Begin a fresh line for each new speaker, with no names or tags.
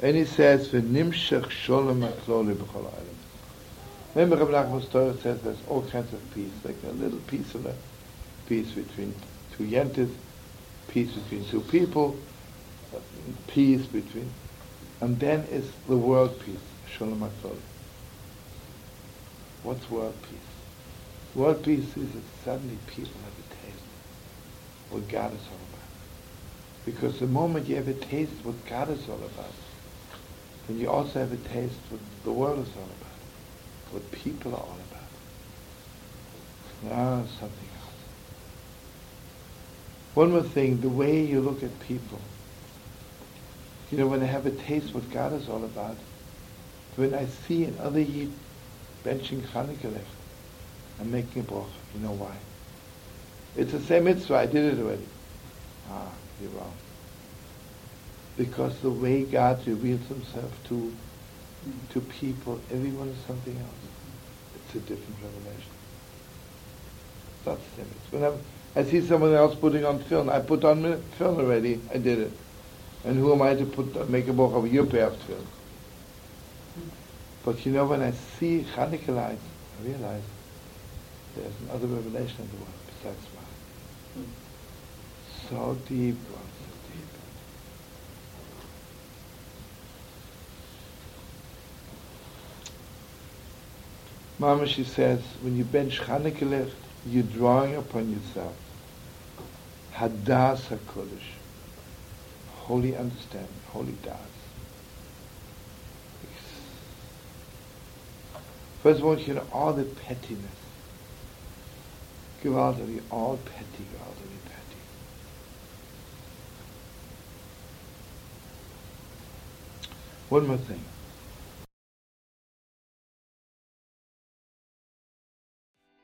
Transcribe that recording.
And he says, "V'nimshach sholem akloli b'chol ha'olam." Remember, Rebbe Nachman's Torah says there's all kinds of peace, like a little piece of a peace between two yentas, peace between two people, peace between, and then is the world peace, sholem akloli. What's world peace? World peace is that suddenly people have a taste what God is all about. Because the moment you a taste what God is all about, then you also have a taste what the world is all about, what people are all about. Now something else. One more thing, the way you look at people. You know, when I have a taste what God is all about, when I see another Yid benching Chanukah left, I'm making a bracha. You know why? It's the same mitzvah. I did it already. Ah, you're wrong. Because the way God reveals Himself to to people, everyone is something else. It's a different revelation. That's the same. mitzvah. Whenever I see someone else putting on tefillin, I put on tefillin already. I did it. And who am I to put make a bracha of your pair of tefillin? But you know, when I see Chanukah lights, I realize there's another revelation in the world besides mine. So deep, God, so deep. Mama, she says, when you bench Chanukah you're drawing upon yourself Hadas HaKodesh, holy understanding, holy Das. First of all, you know, all the pettiness. Gewaltig, all petty, gewaltig petty. One more thing.